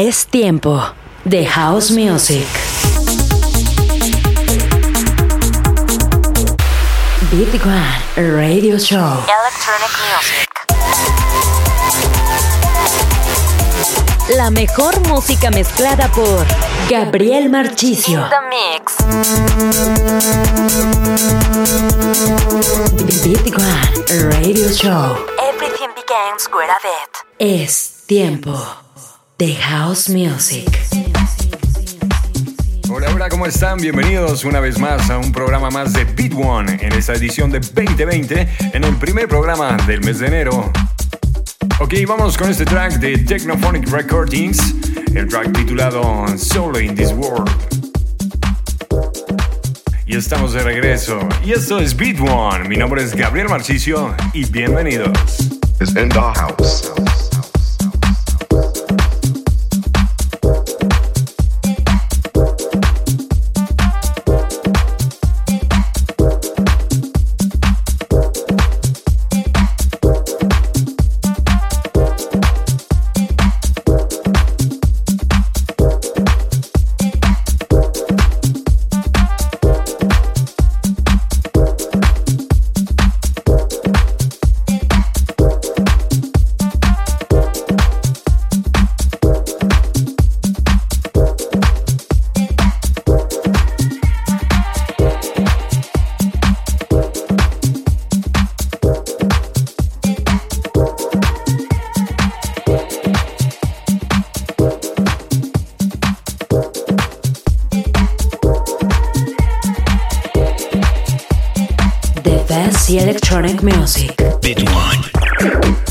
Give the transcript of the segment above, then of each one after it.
Es tiempo de House Music. Beat One Radio Show. Electronic music. La mejor música mezclada por Gabriel Marchicio. The mix. Beat One Radio Show. Everything begins with a beat. Es tiempo de House Music. Hola, hola, ¿cómo están? Bienvenidos una vez más a un programa más de Beat One en esta edición de 2020, en el primer programa del mes de enero. Ok, vamos con este track de Technophonic Recordings, el track titulado Solo in This World. Y estamos de regreso. Y esto es Beat One. Mi nombre es Gabriel Marchicio y bienvenidos. is in the house. Best electronic music. Bit one.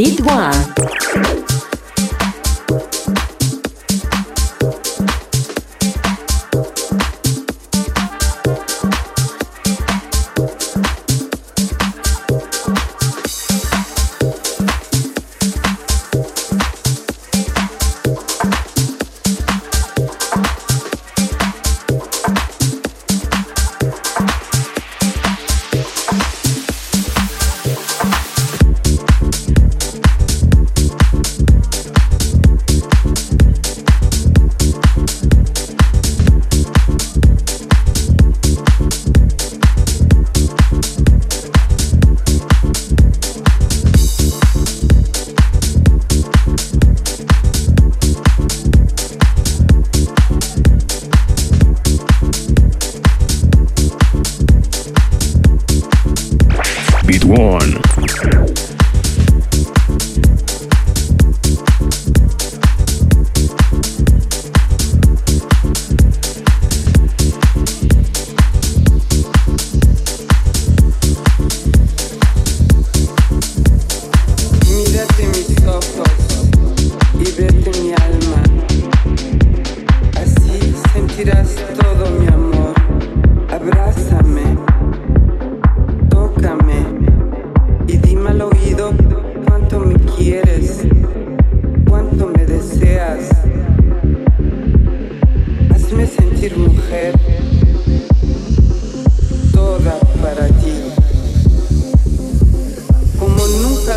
Beat One.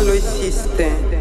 Lo hiciste.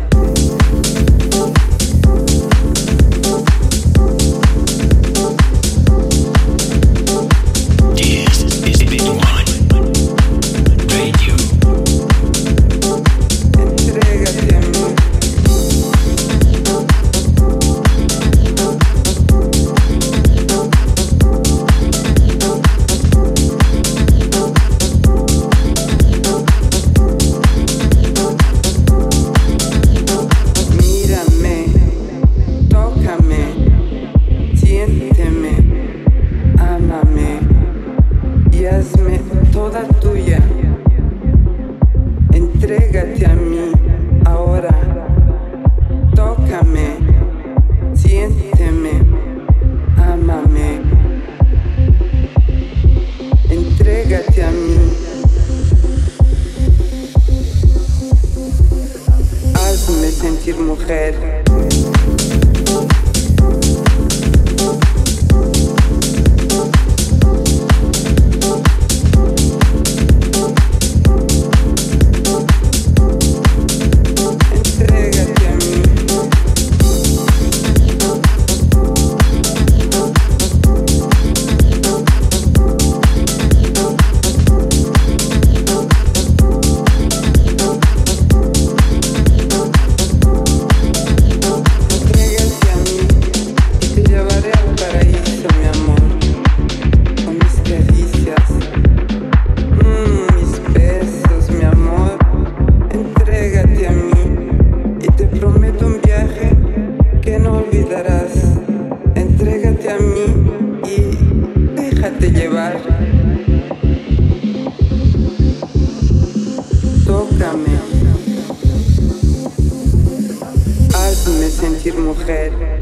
Mujer.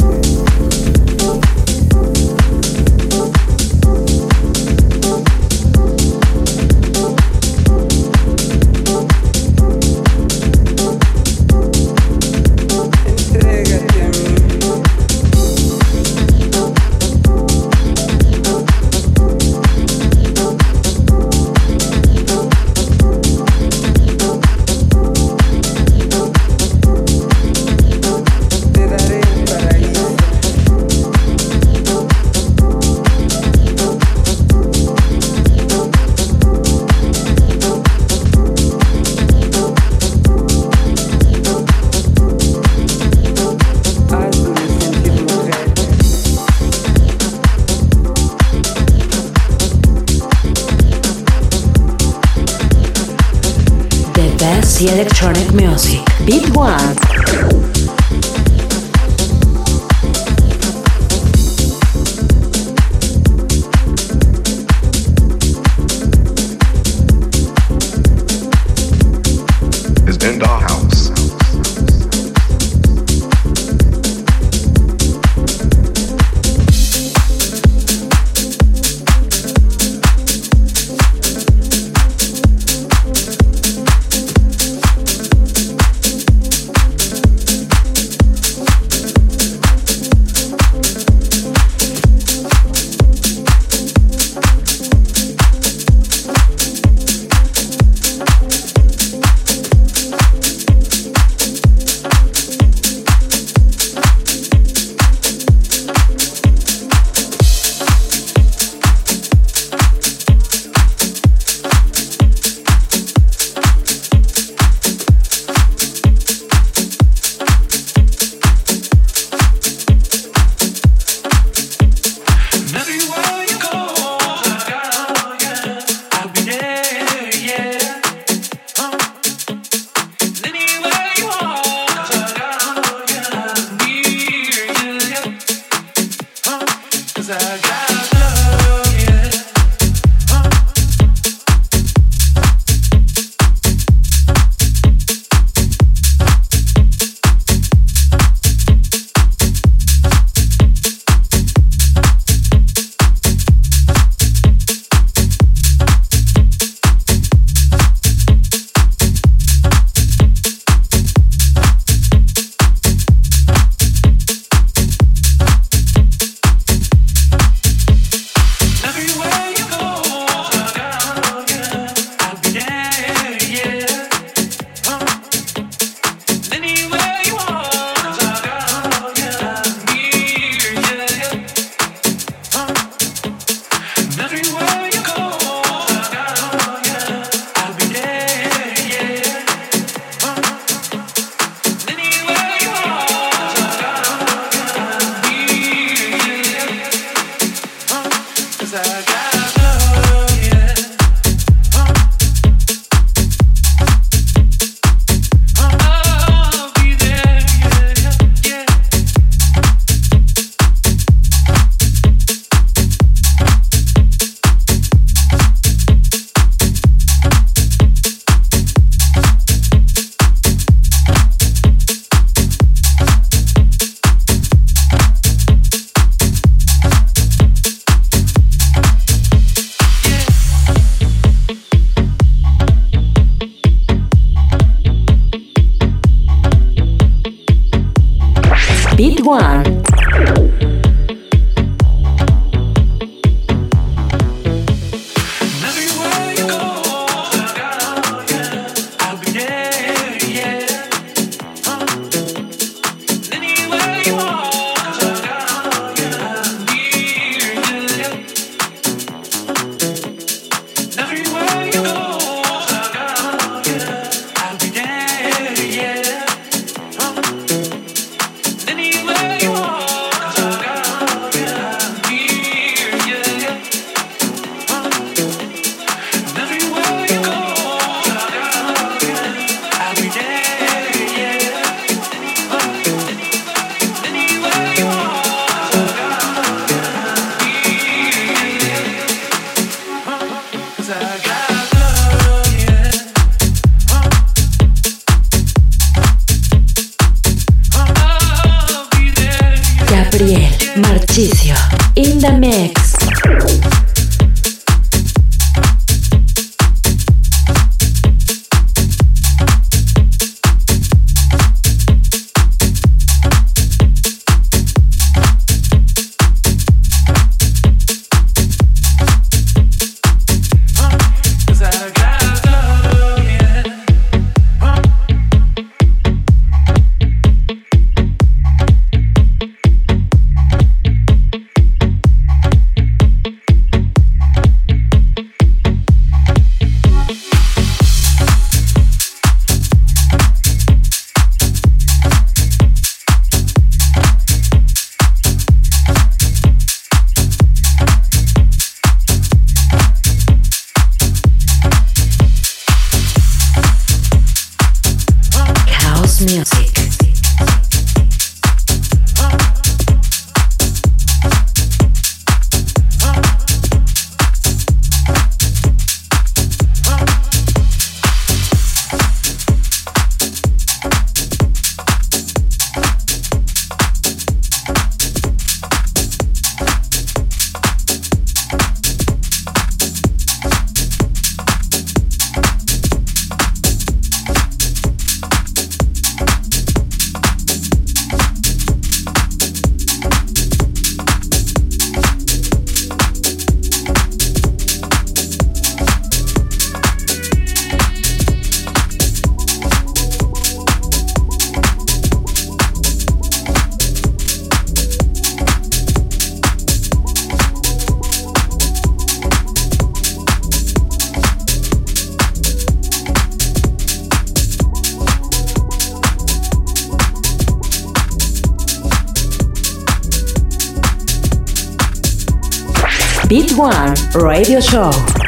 Radio Show.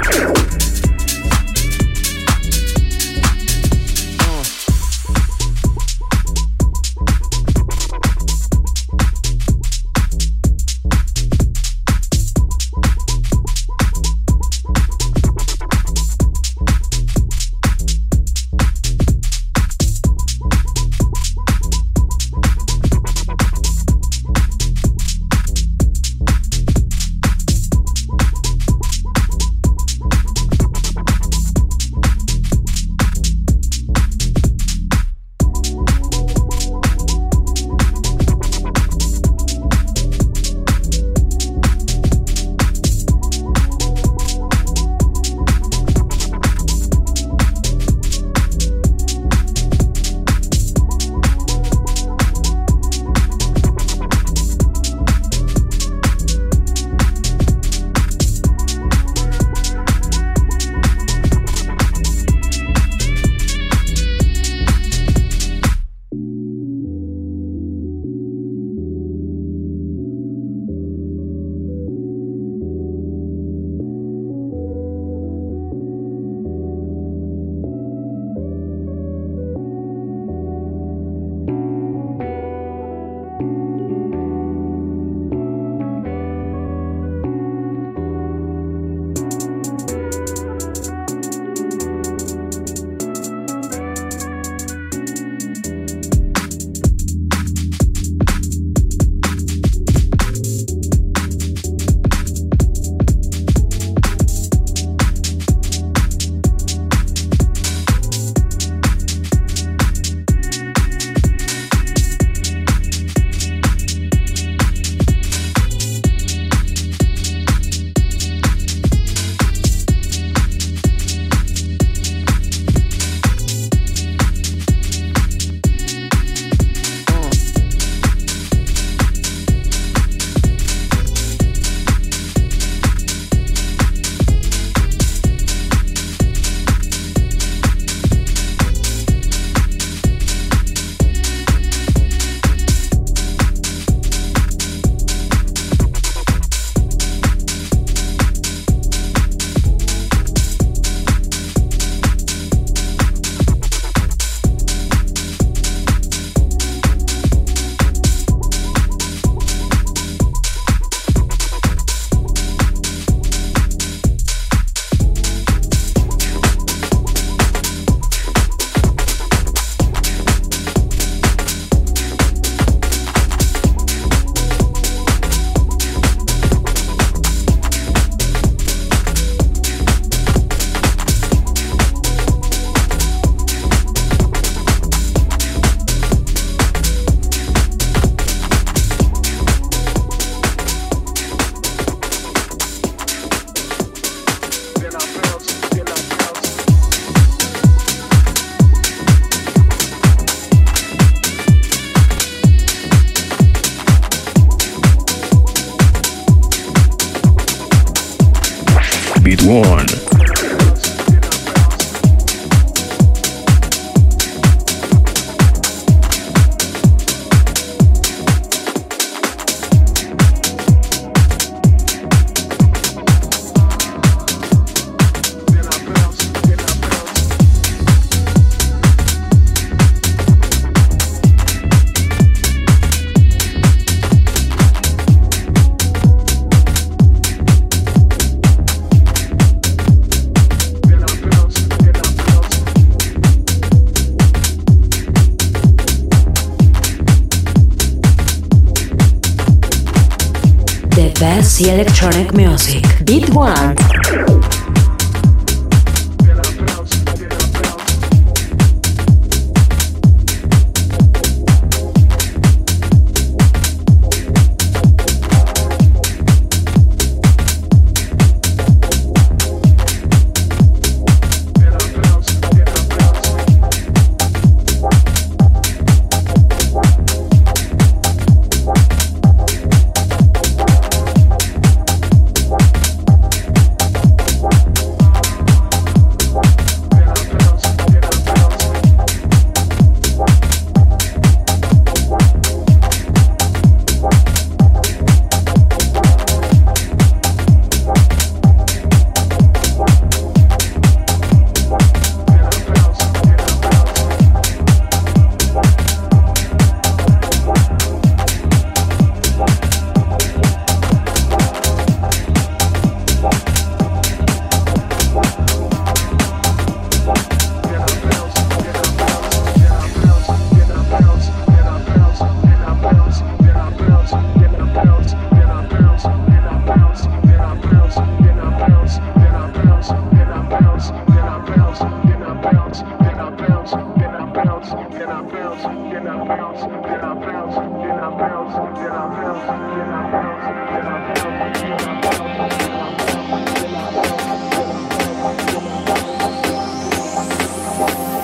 Electronic music. Beat One.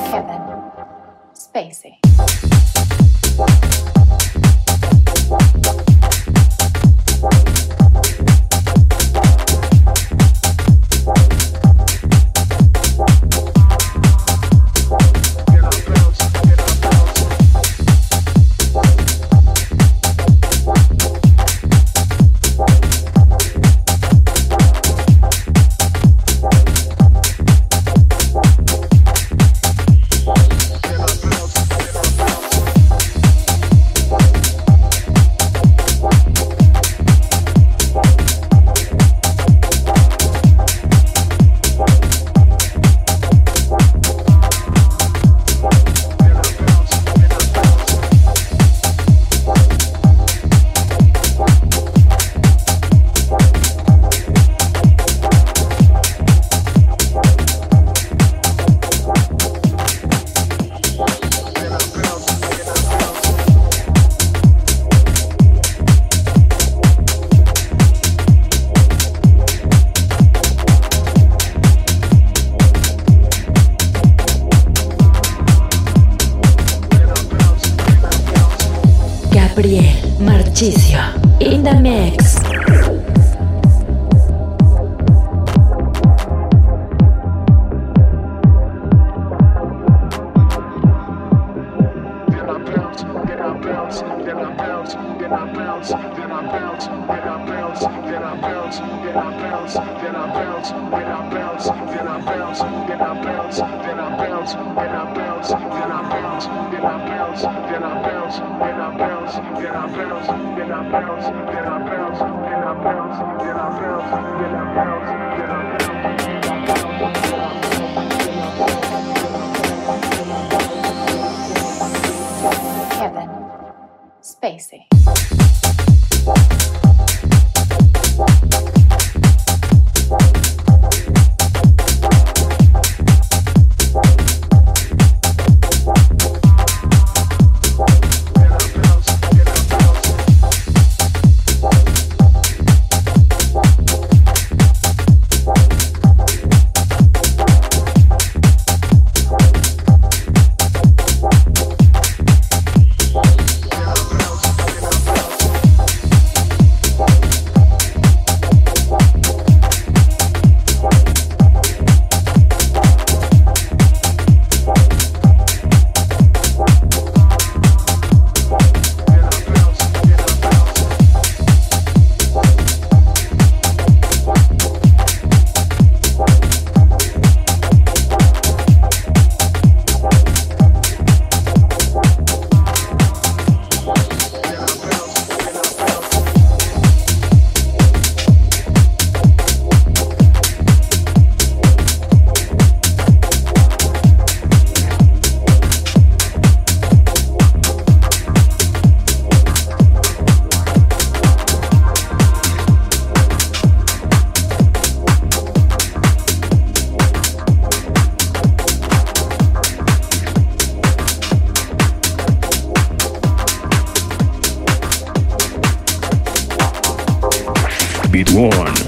Kevin Spacey. I bounce, then I bounce, then I bounce, then I bounce, then I bounce, then I bounce, then I bounce, then I bounce, then I bounce, then I bounce, then I bounce, then I bounce, then I bounce, then I bounce, then I bounce, then I bounce, then I bounce. Kevin Spacey. warned.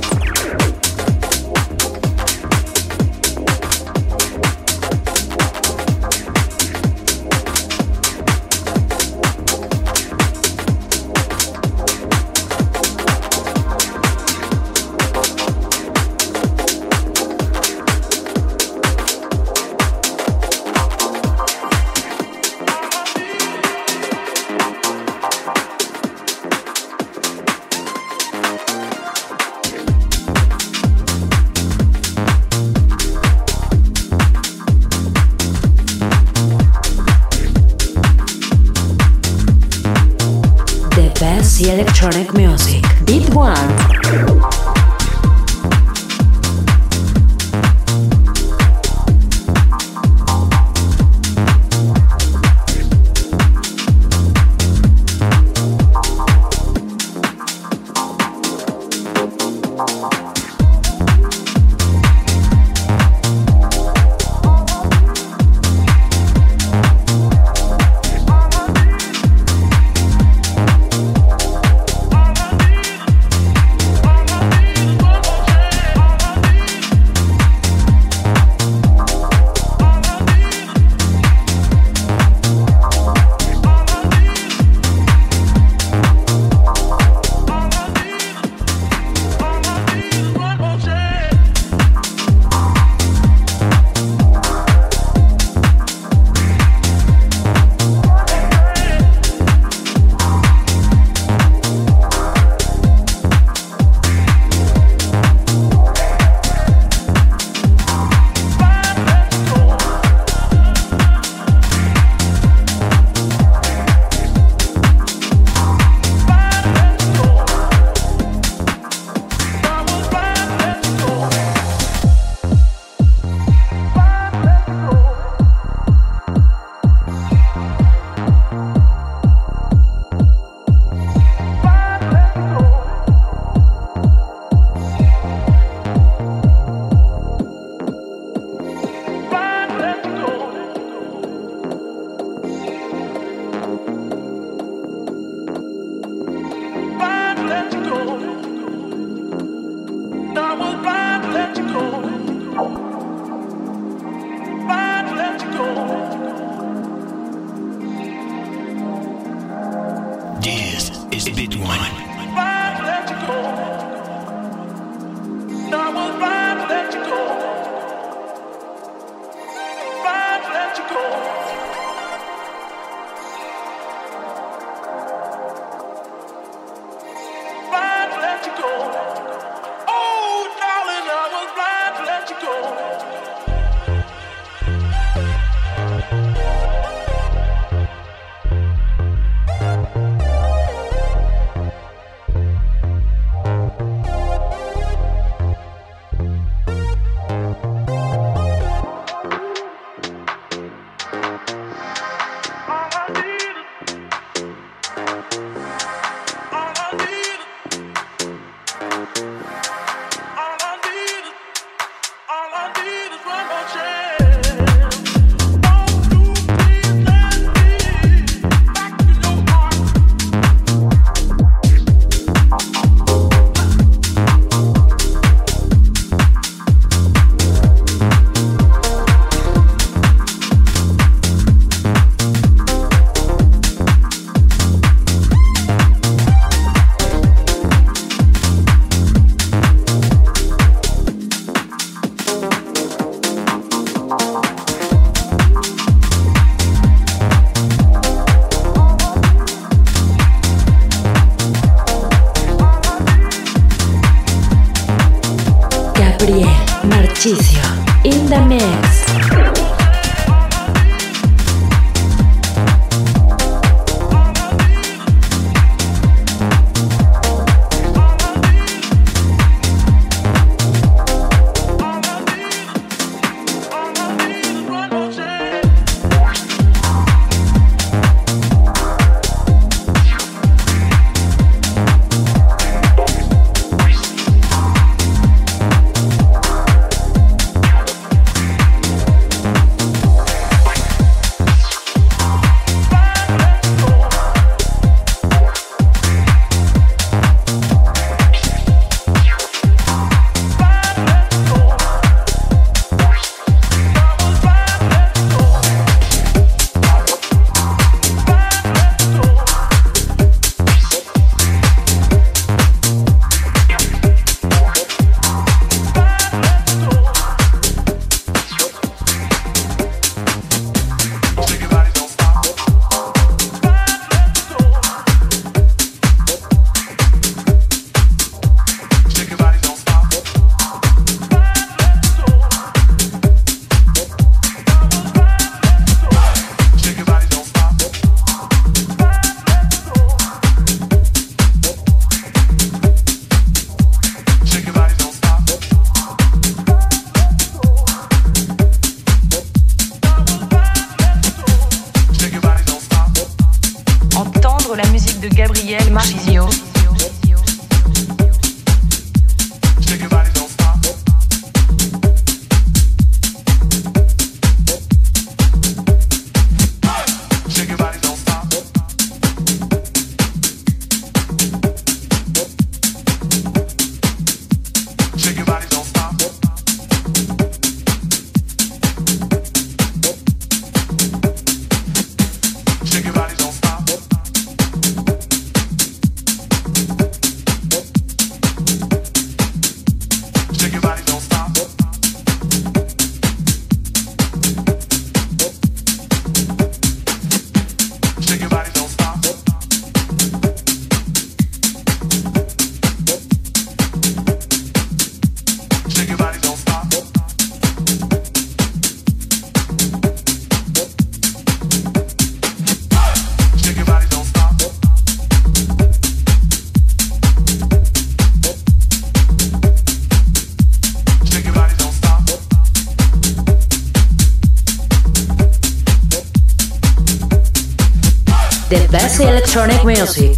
Electronic music.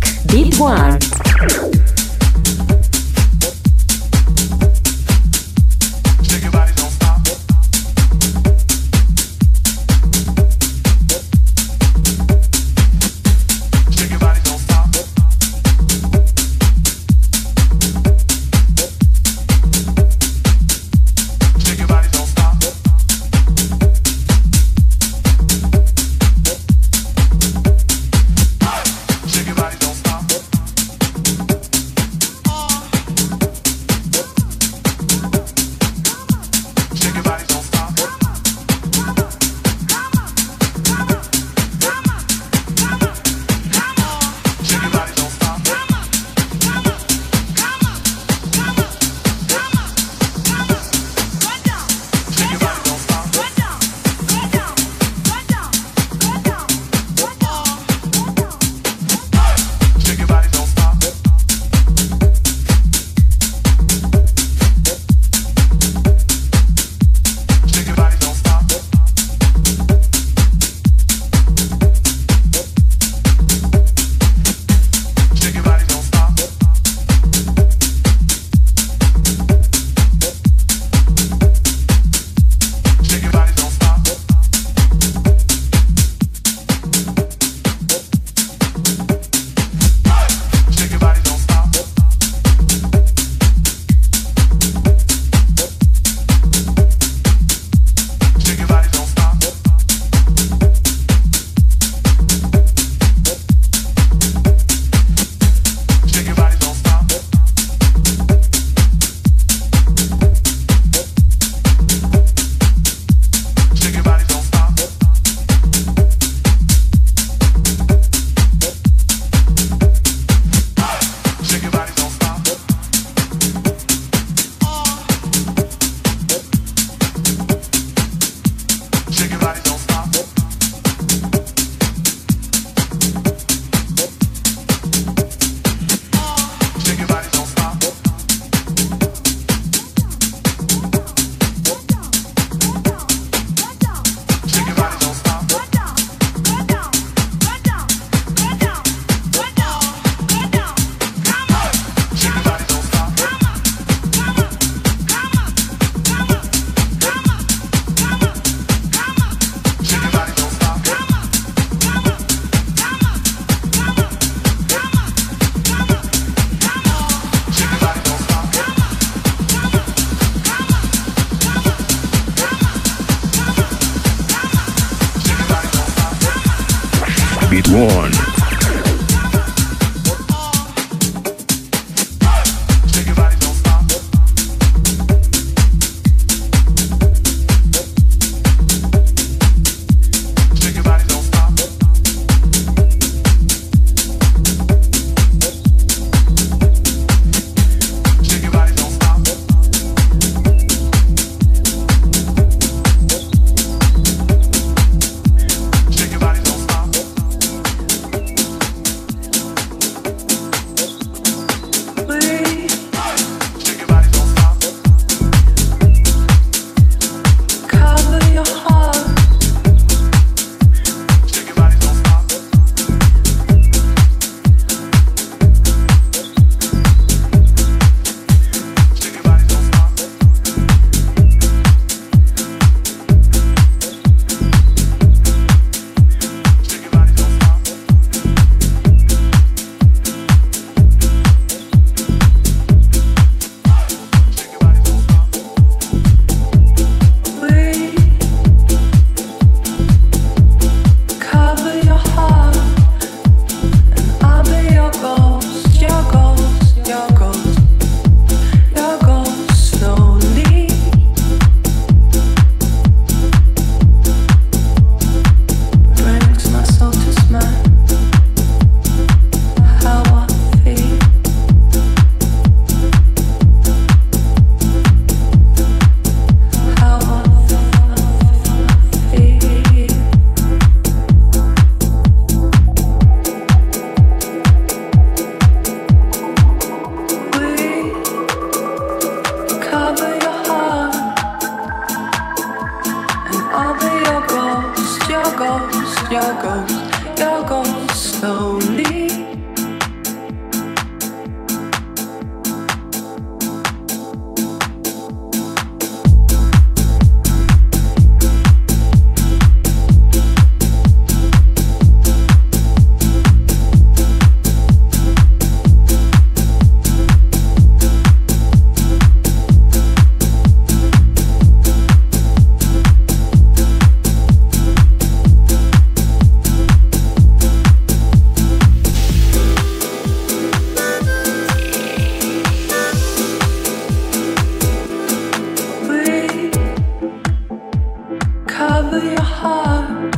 cover your heart,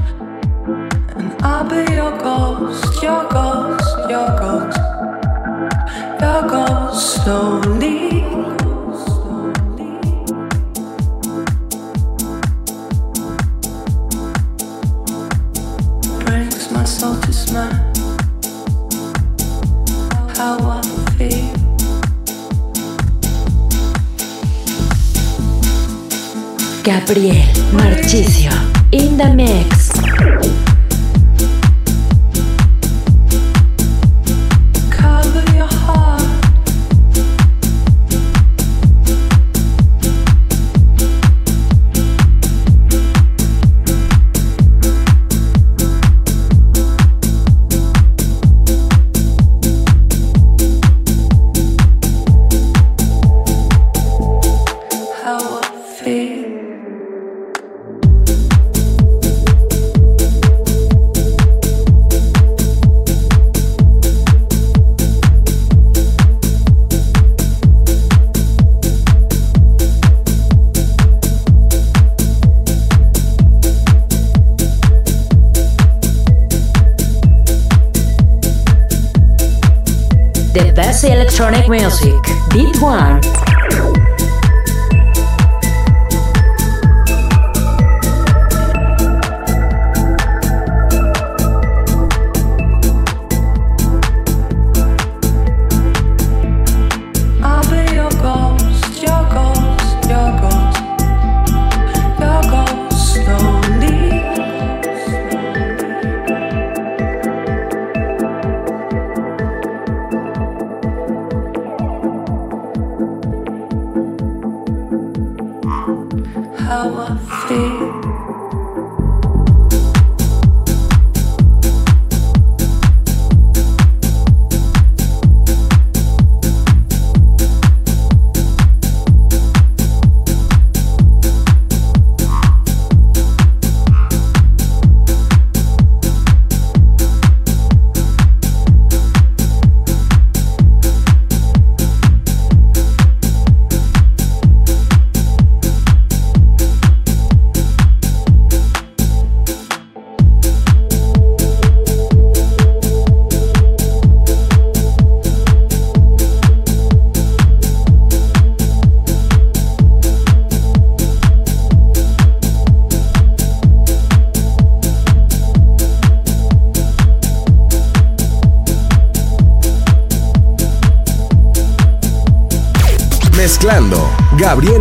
and I'll be your ghost, your ghost, your ghost, your ghost. Don't need. Gabriel Marchicio in the mix.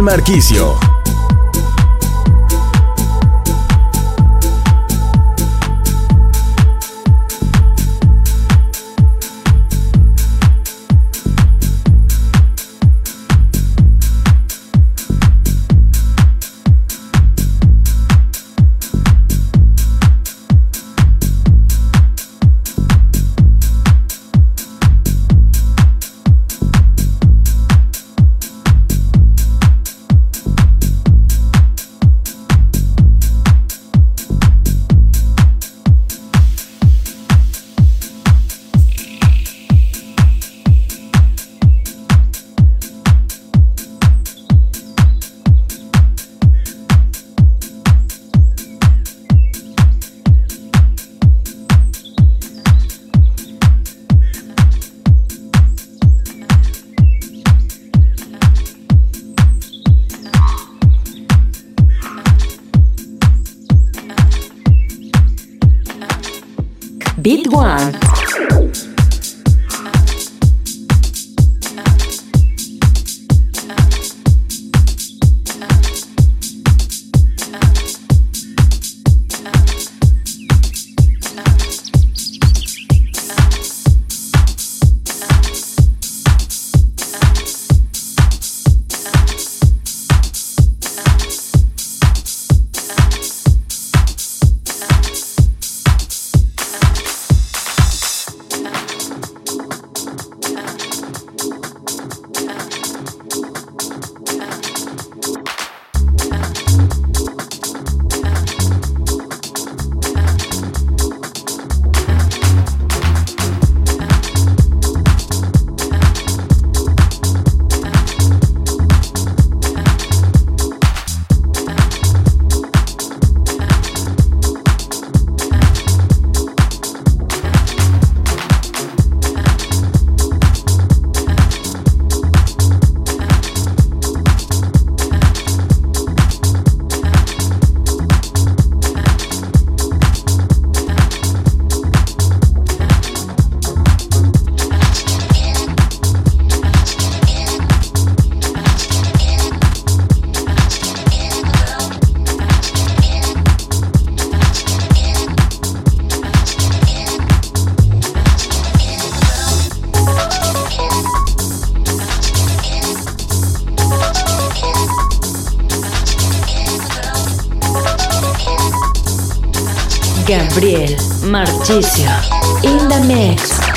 Marquicio. One. Gabriel Marchisio. In the mix.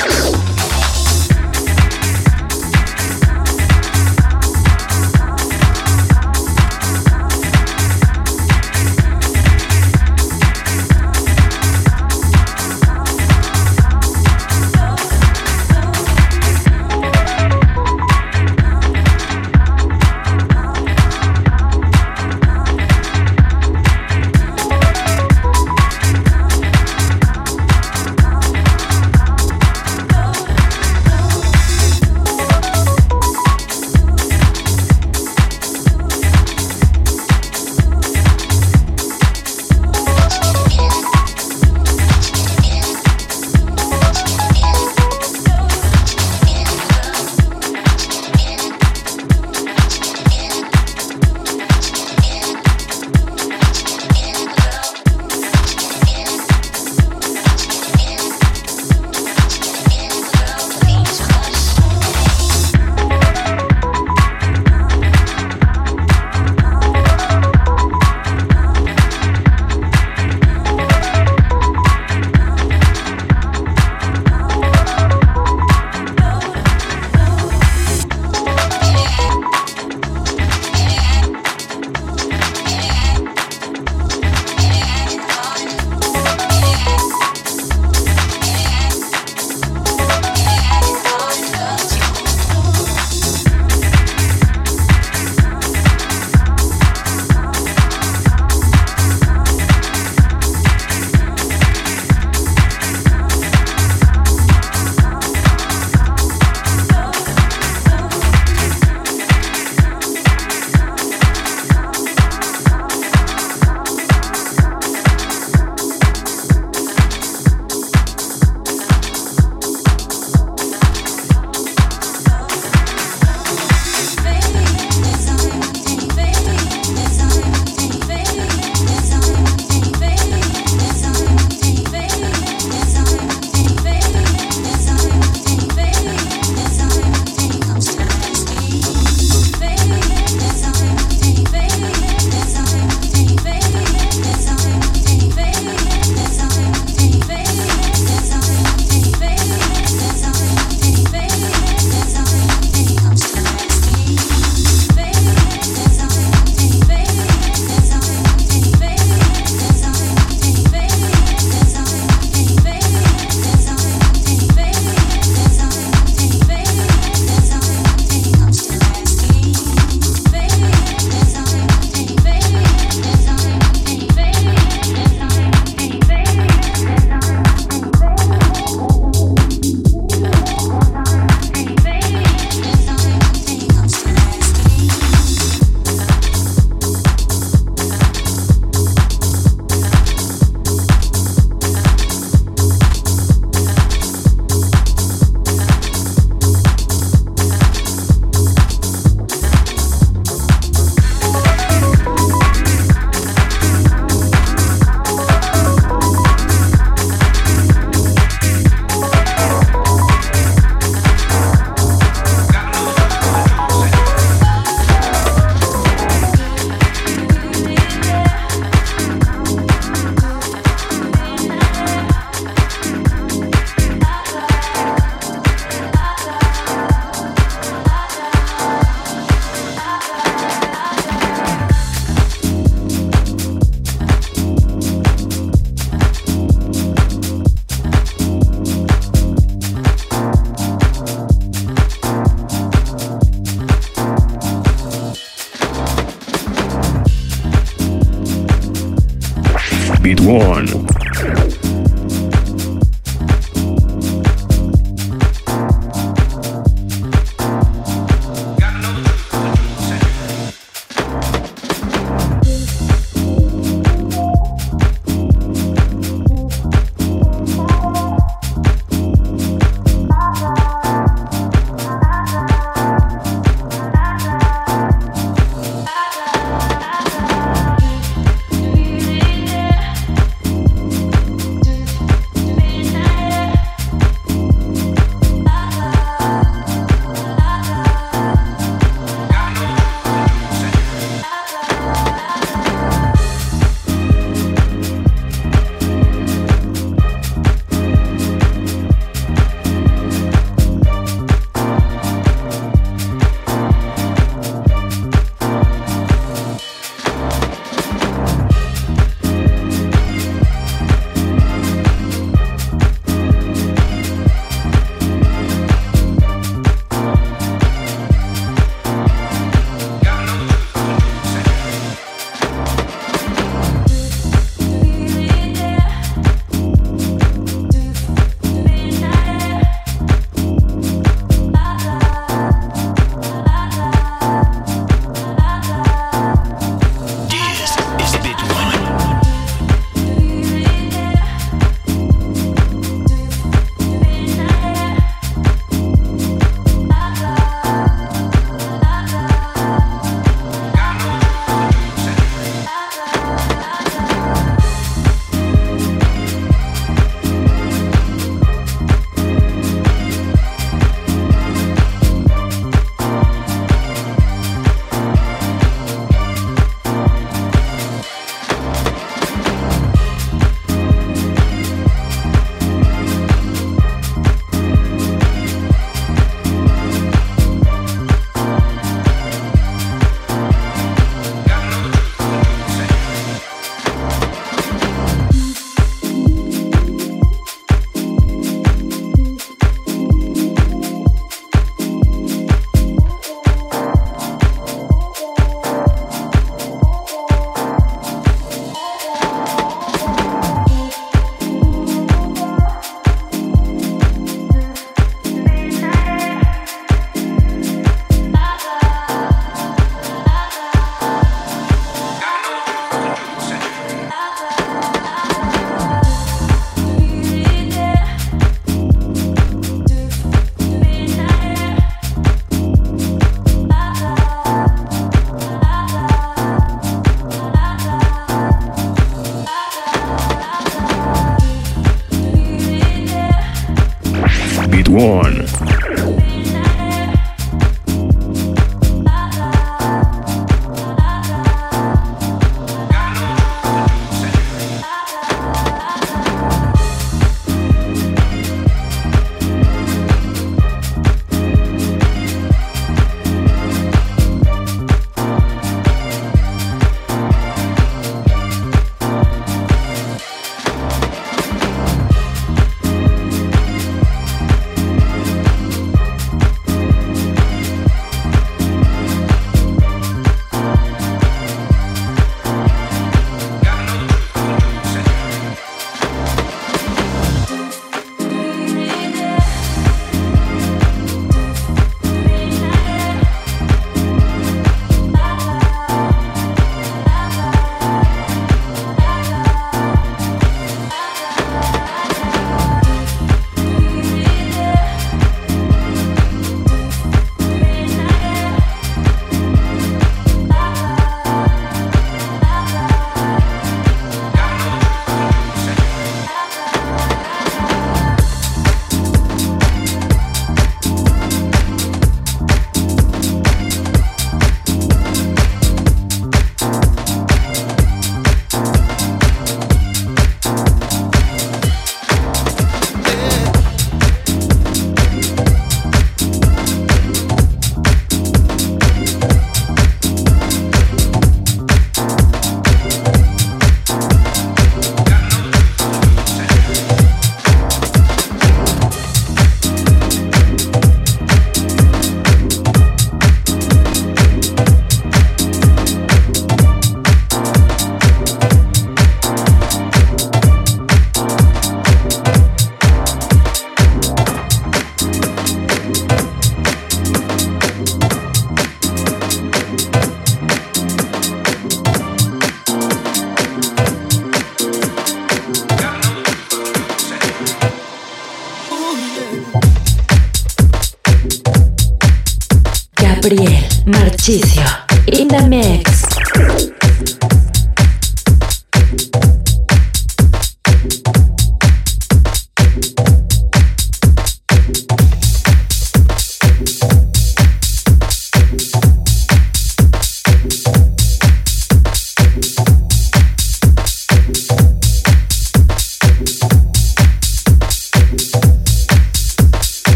one.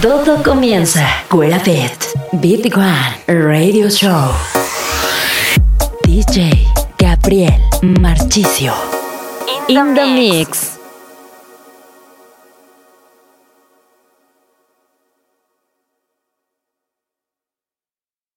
Todo comienza. Guerra Beat. Beat One Radio Show. DJ Gabriel Marchicio. In the mix.